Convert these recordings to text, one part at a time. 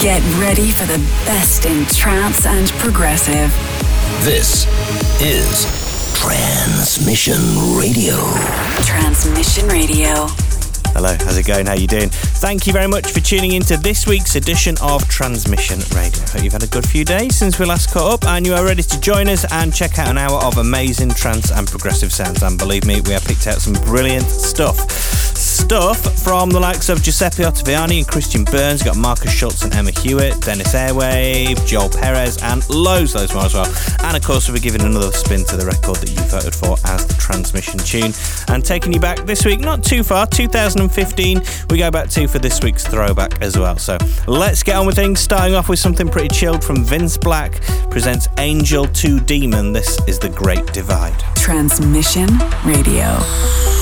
Get ready for the best in trance and progressive. This is Transmission Radio. Transmission Radio. Hello, how's it going? How you doing? Thank you very much for tuning into this week's edition of Transmission Radio. Hope you've had a good few days since we last caught up and you are ready to join us and check out an hour of amazing trance and progressive sounds. And believe me, we have picked out some brilliant stuff stuff from the likes of Giuseppe Ottaviani and Christian Burns. We've got Markus Schulz and Emma Hewitt, Dennis Airwave, Joel Peres, and loads, loads more as well. And of course, we'll be giving another spin to the record that you voted for as the transmission tune. And taking you back this week, not too far, 2015, we go back to for this week's throwback as well. So let's get on with things, starting off with something pretty chilled from Vince Blakk, presents Angel II Demon. This is The Great Divide. Transmission Radio.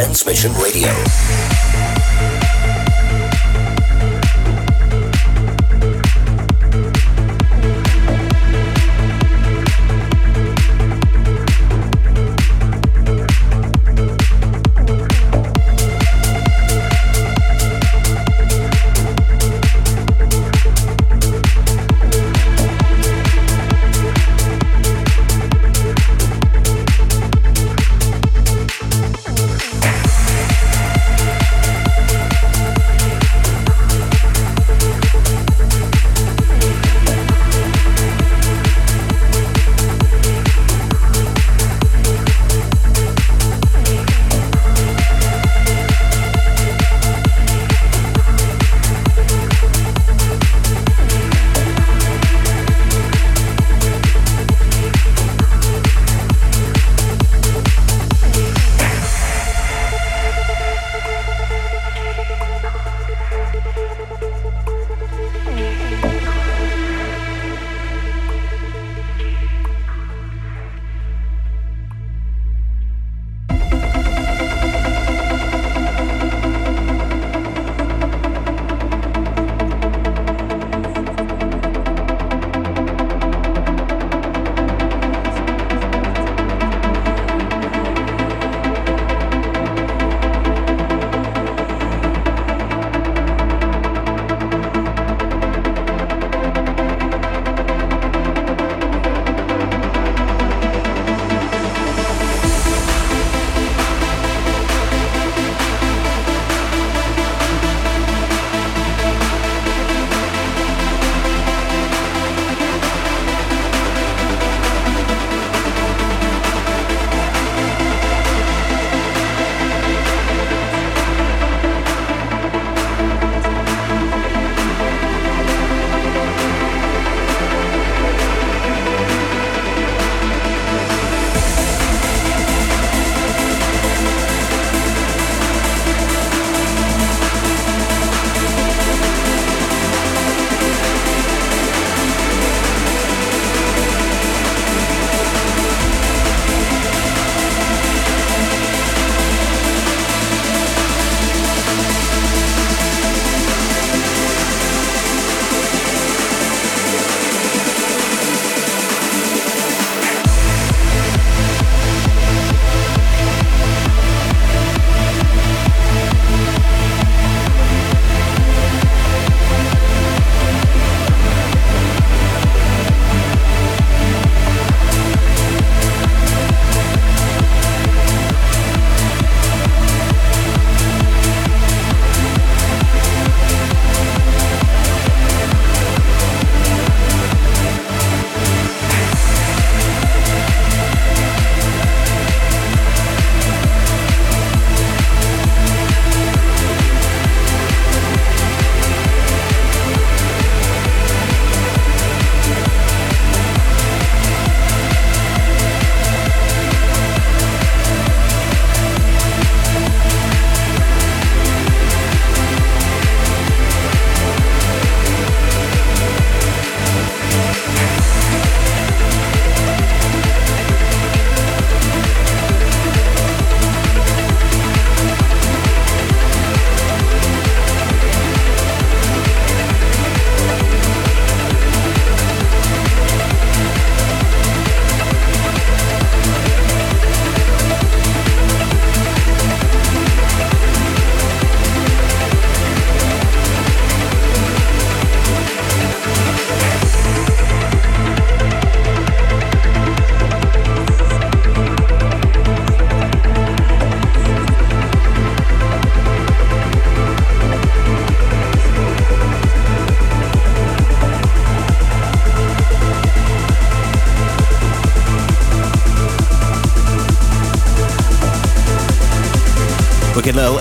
Transmission Radio.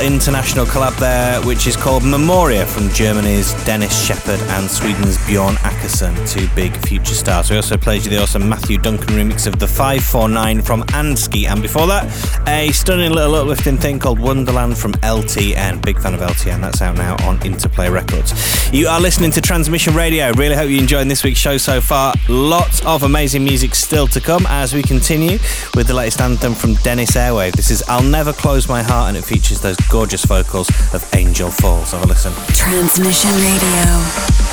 International collab there, which is called Memoria from Germany's Dennis Sheperd and Sweden's Bjorn Akesson, two big future stars. We also played you the awesome Matthew Duncan remix of the 549 from Andski, and before that, a stunning little uplifting thing called Wonderland from LTN. Big fan of LTN, that's out now on Interplay Records. You are listening to Transmission Radio. Really hope you're enjoying this week's show so far. Lots of amazing music still to come as we continue with the latest anthem from Dennis Airwave. This is I'll Never Close My Heart, and it features those gorgeous vocals of Angel Falls. Have a listen. Transmission Radio.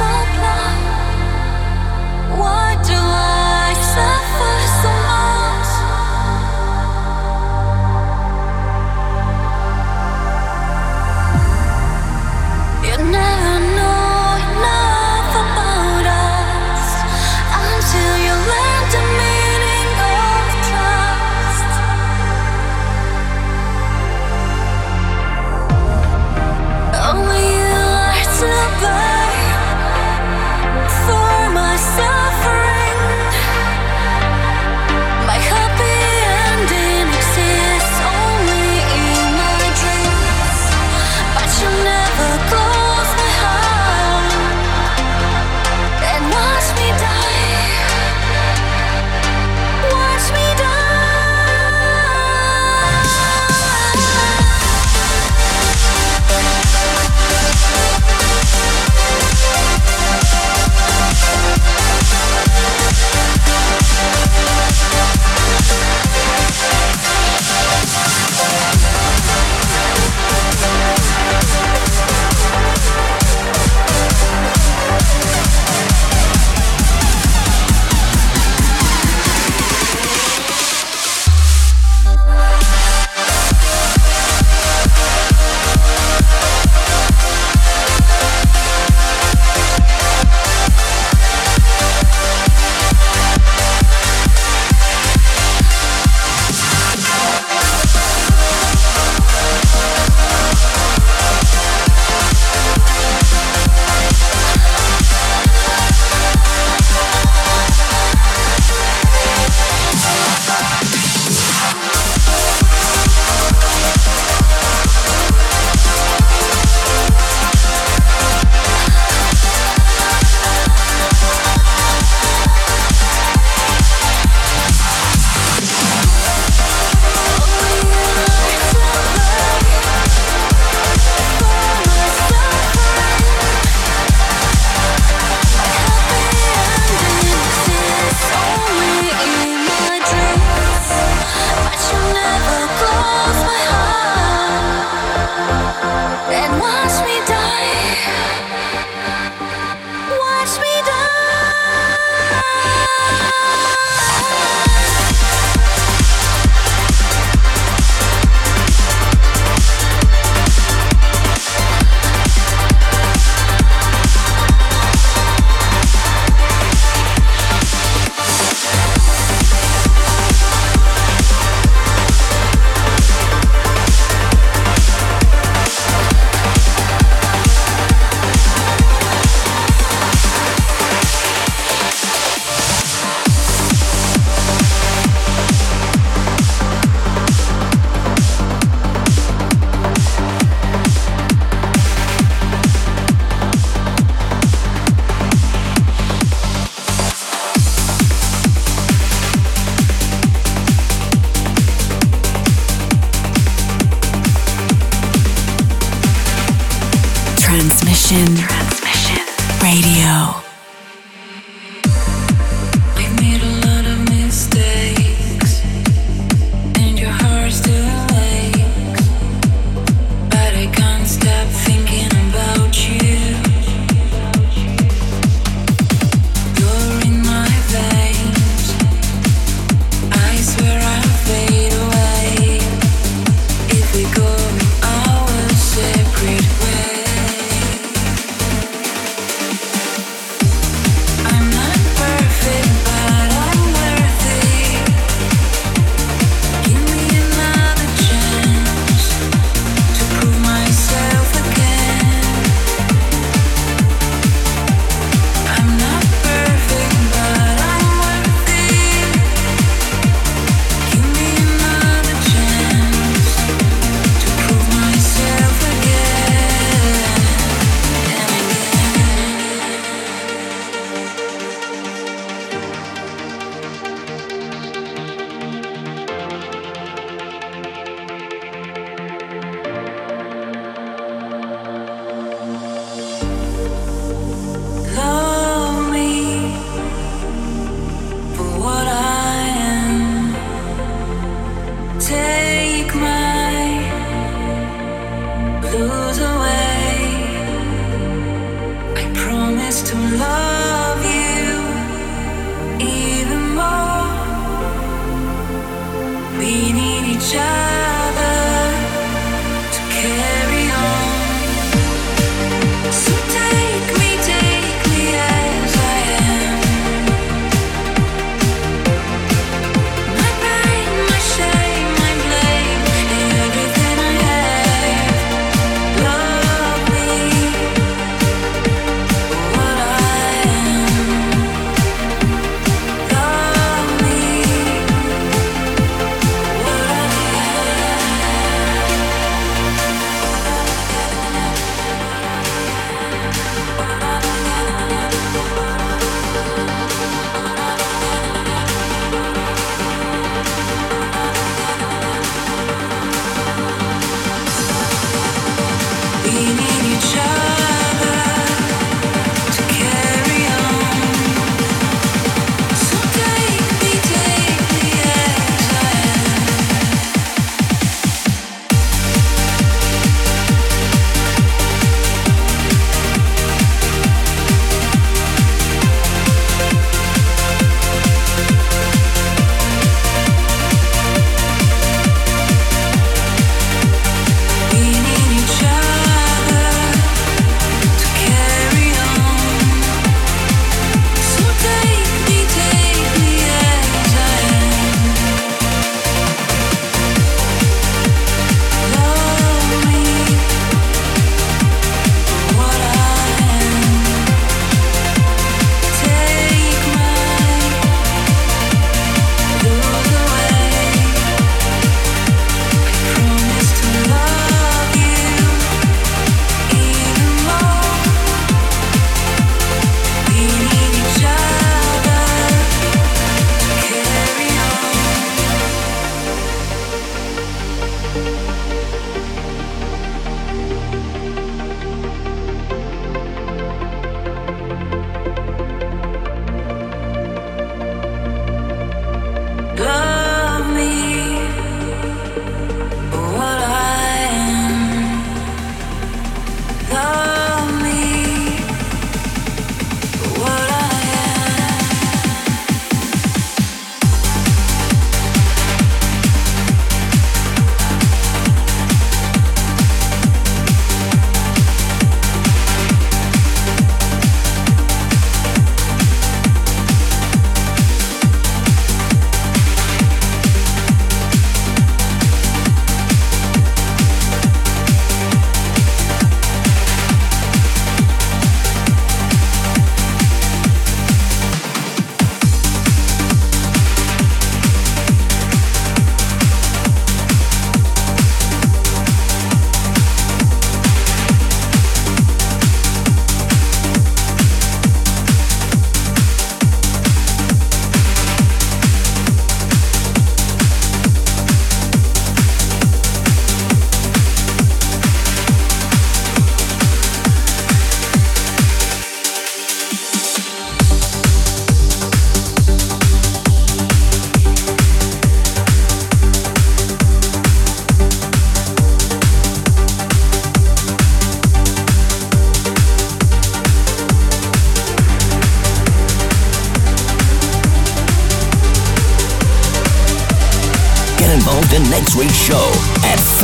love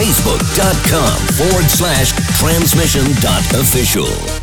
facebook.com forward slash transmission.official.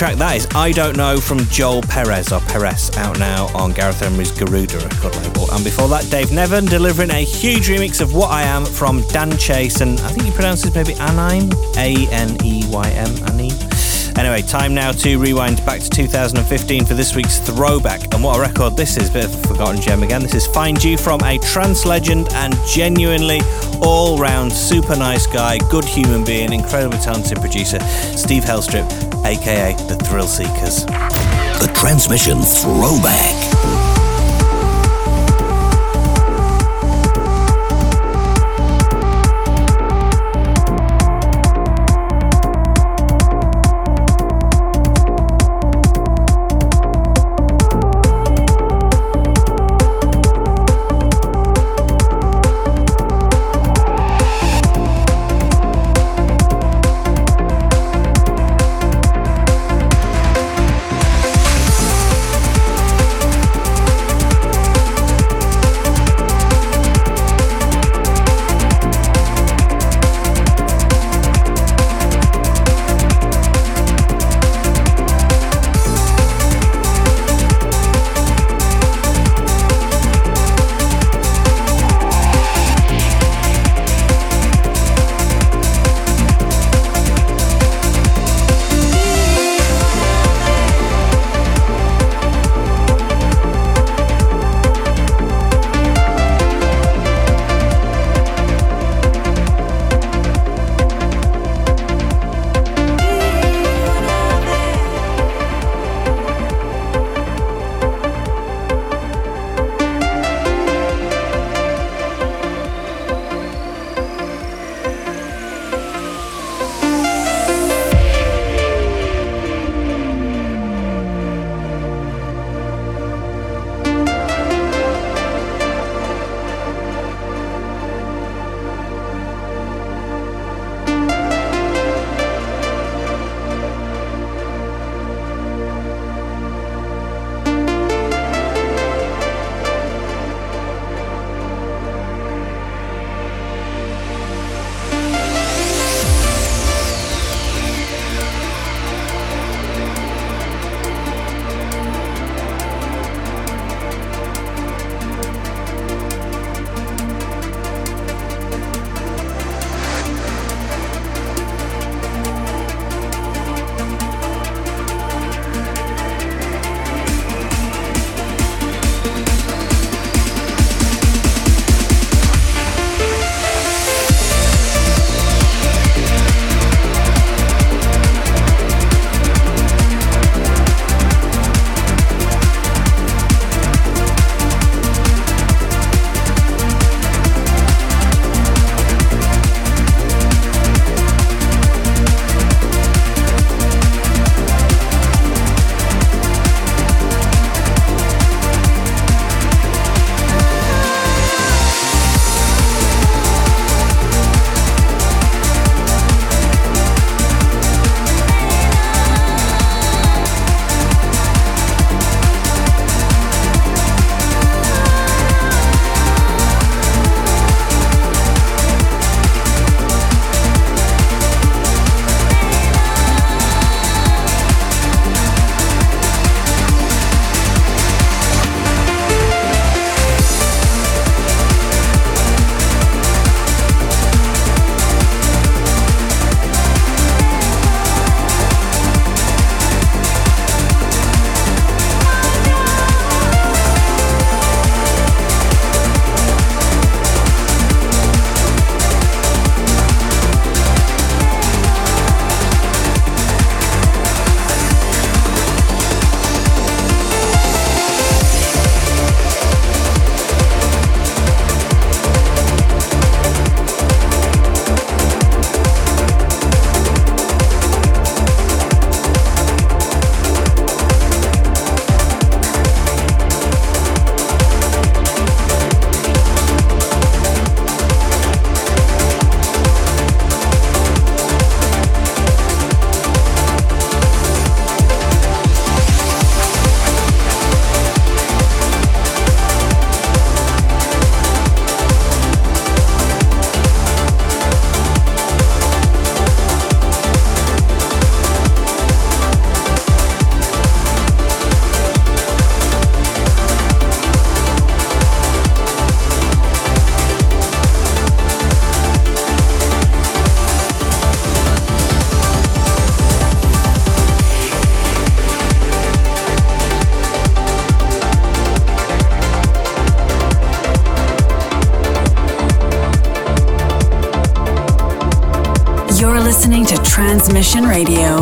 track that is I Don't Know from Joel Perez, or Perez, out now on Gareth Emery's Garuda record label. And before that, Dave Neven delivering a huge remix of What I Am from Dan Chase, and I think he pronounces maybe Aneym, A N E Y M, Aneym. Anyway, time now to rewind back to 2015 for this week's throwback. And what a record this is, bit of a forgotten gem again. This is Find You from a trance legend and genuinely all round super nice guy, good human being, incredibly talented producer, Steve Helstrip aka the Thrillseekers. The Transmission Throwback. Radio.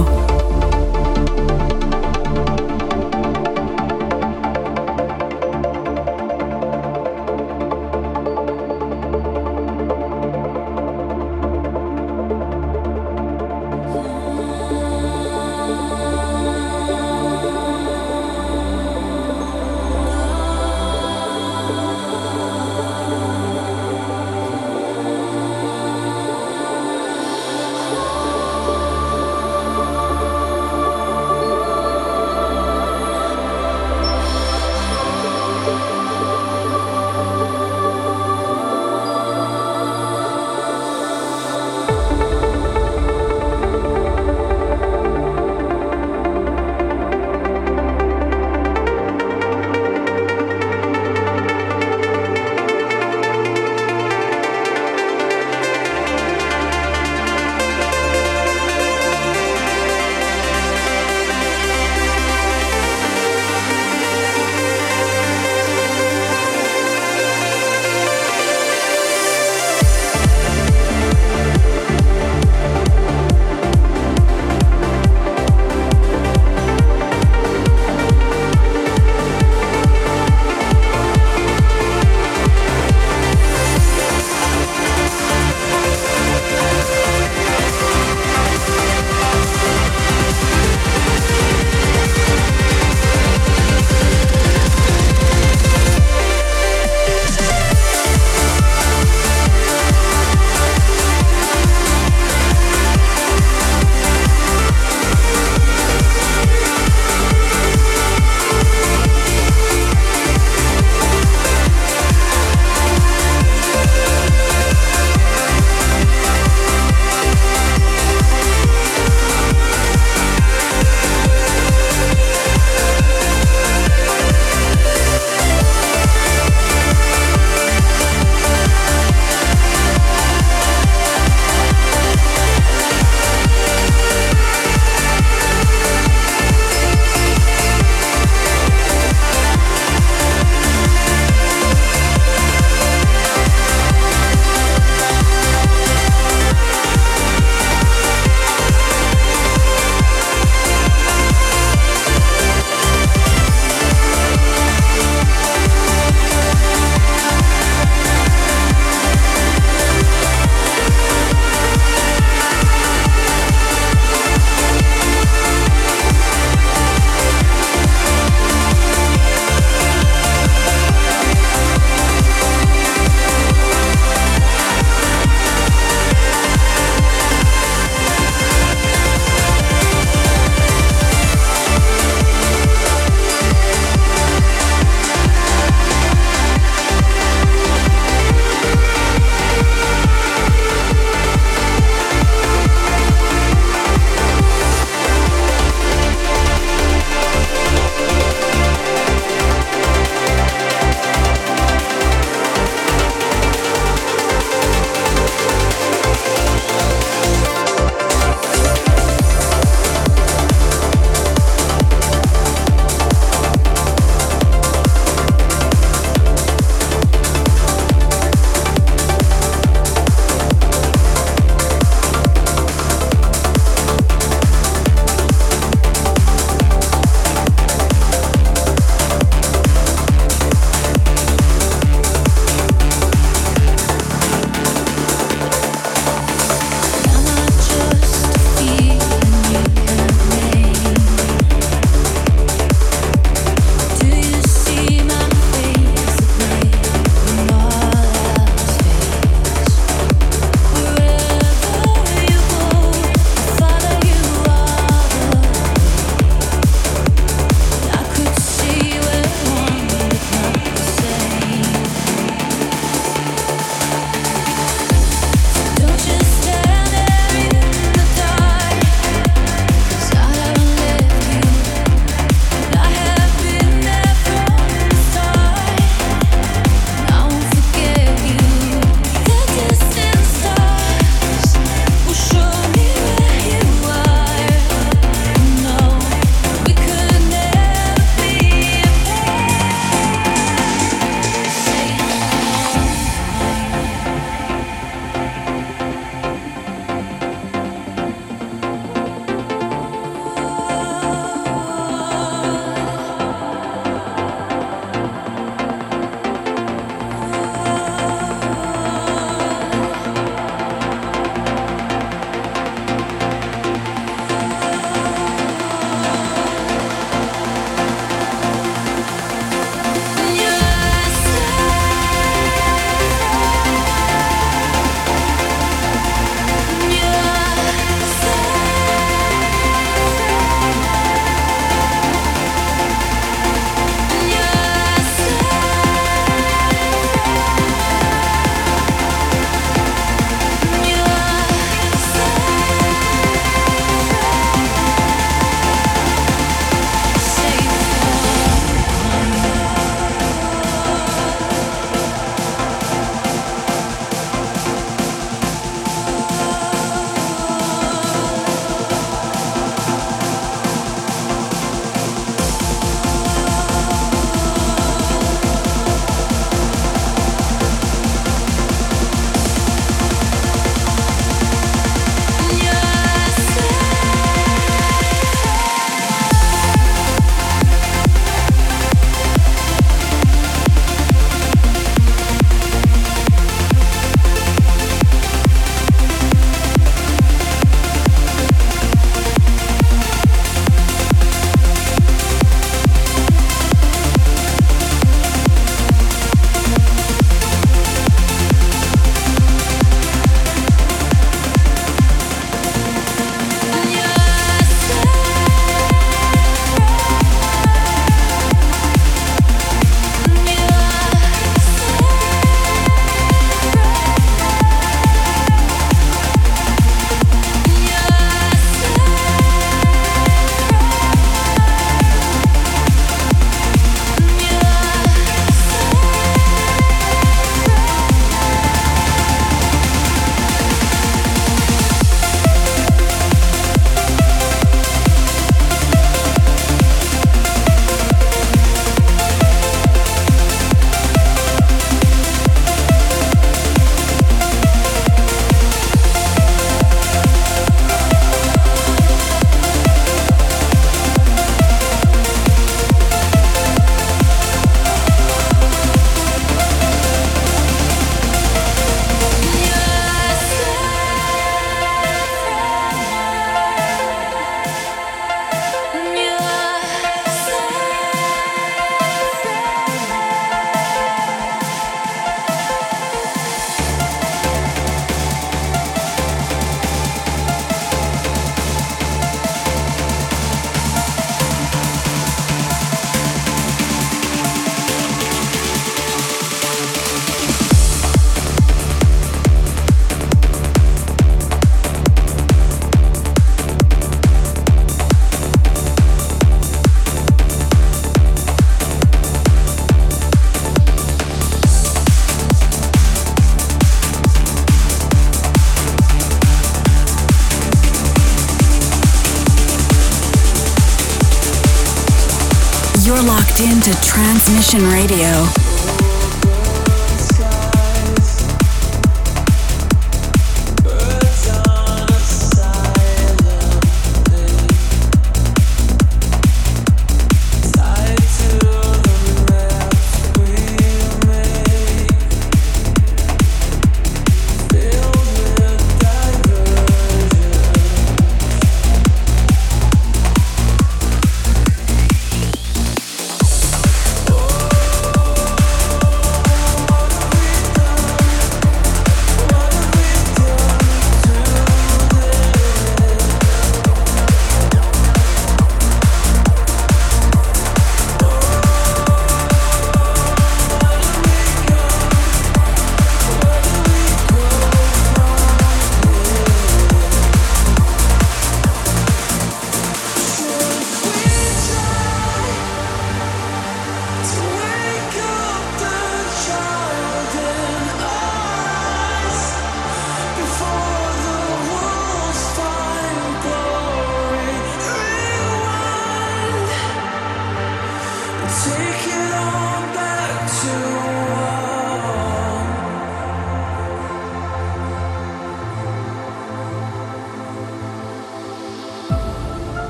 Transmission Radio.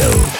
Radio.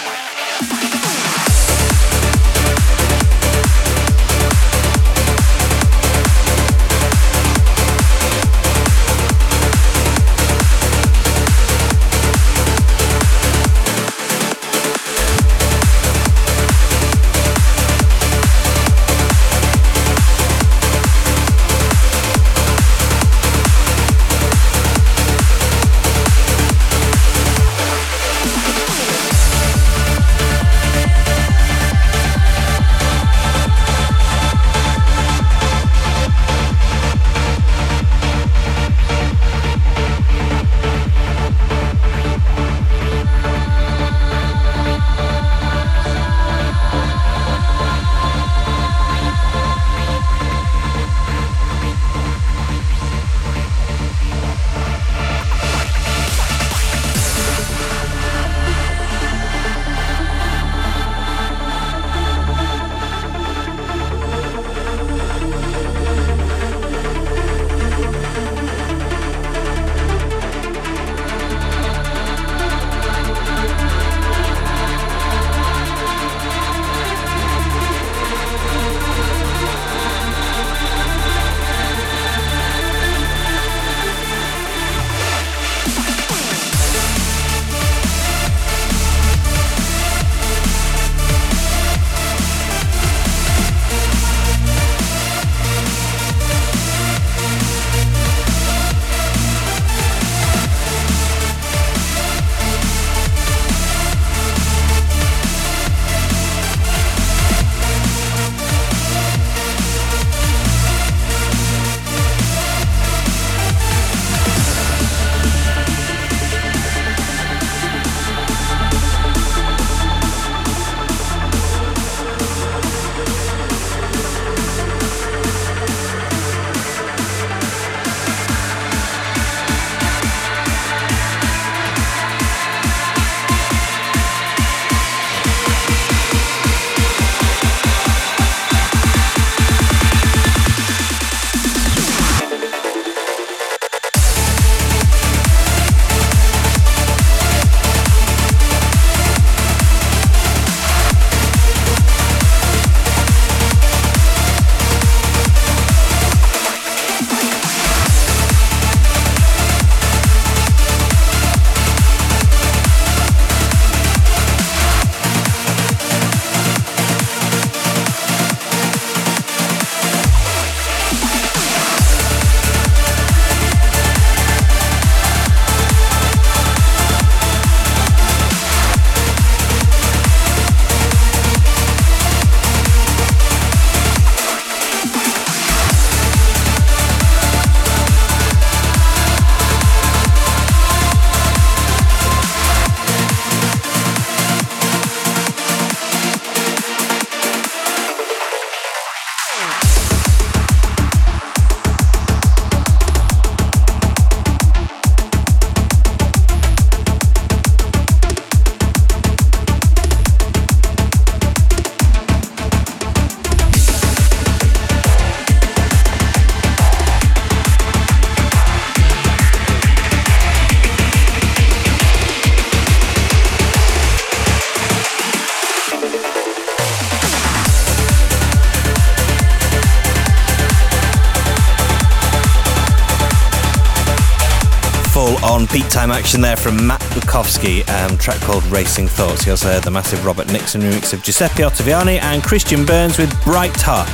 Peak Time action there from Matt Bukovski, um, track called Racing Thoughts. You also heard the massive Robert Nickson remix of Giuseppe Ottaviani and Christian Burns with Brightheart.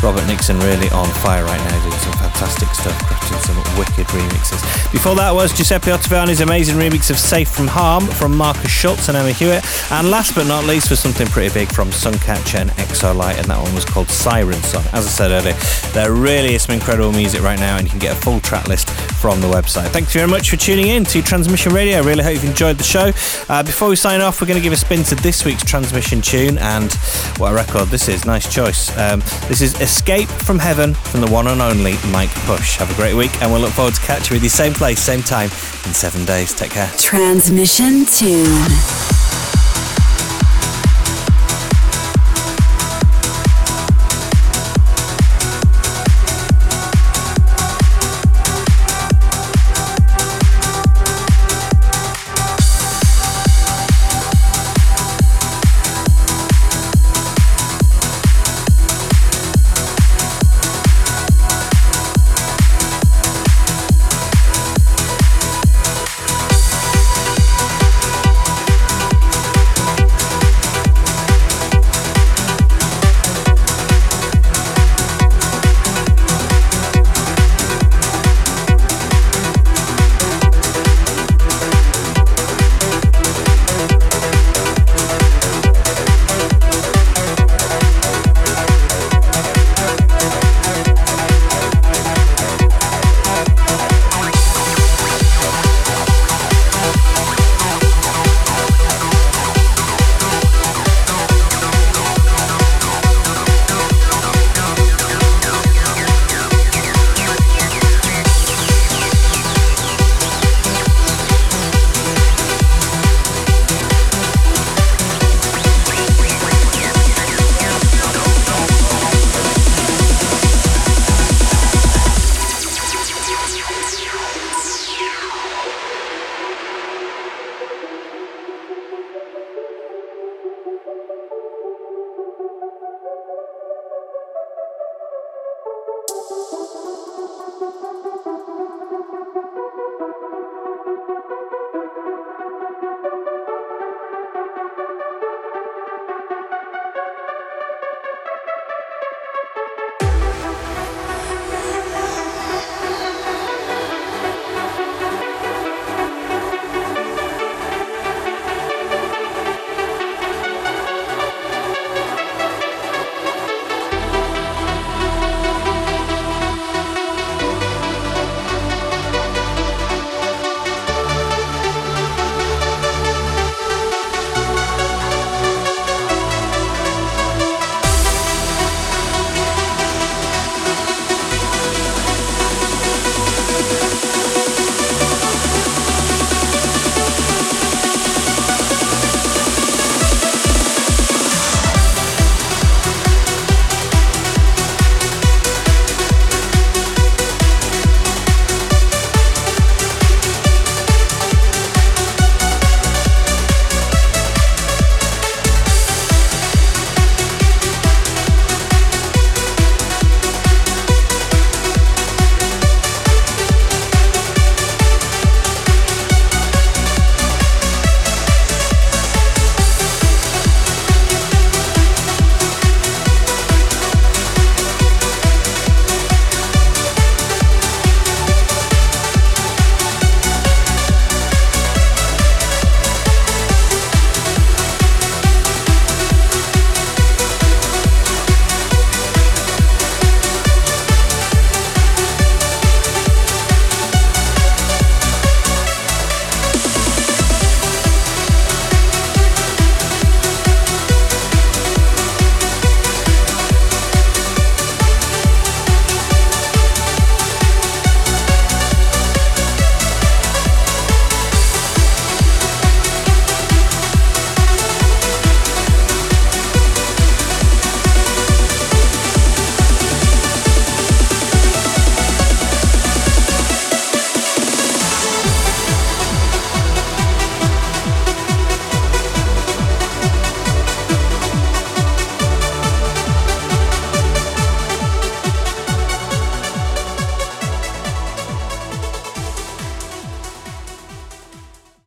Robert Nickson really on fire right now, doing some fantastic stuff, crafting some wicked remixes. Before that was Giuseppe Ottaviani's amazing remix of Safe from Harm from Markus Schulz and Emma Hewitt. And last but not least was something pretty big from Suncatcher and Exolight, and that one was called Siren Song. As I said earlier, there really is some incredible music right now, and you can get a full track list from the website. Thanks very much for tuning in to Transmission Radio. I really hope you've enjoyed the show. Uh, before we sign off, we're going to give a spin to this week's transmission tune, and what a record this is. Nice choice. Um, this is Escape from Heaven from the one and only M.I.K.E. Push. Have a great week, and we'll look forward to catching you with you same place, same time in seven days. Take care. Transmission tune.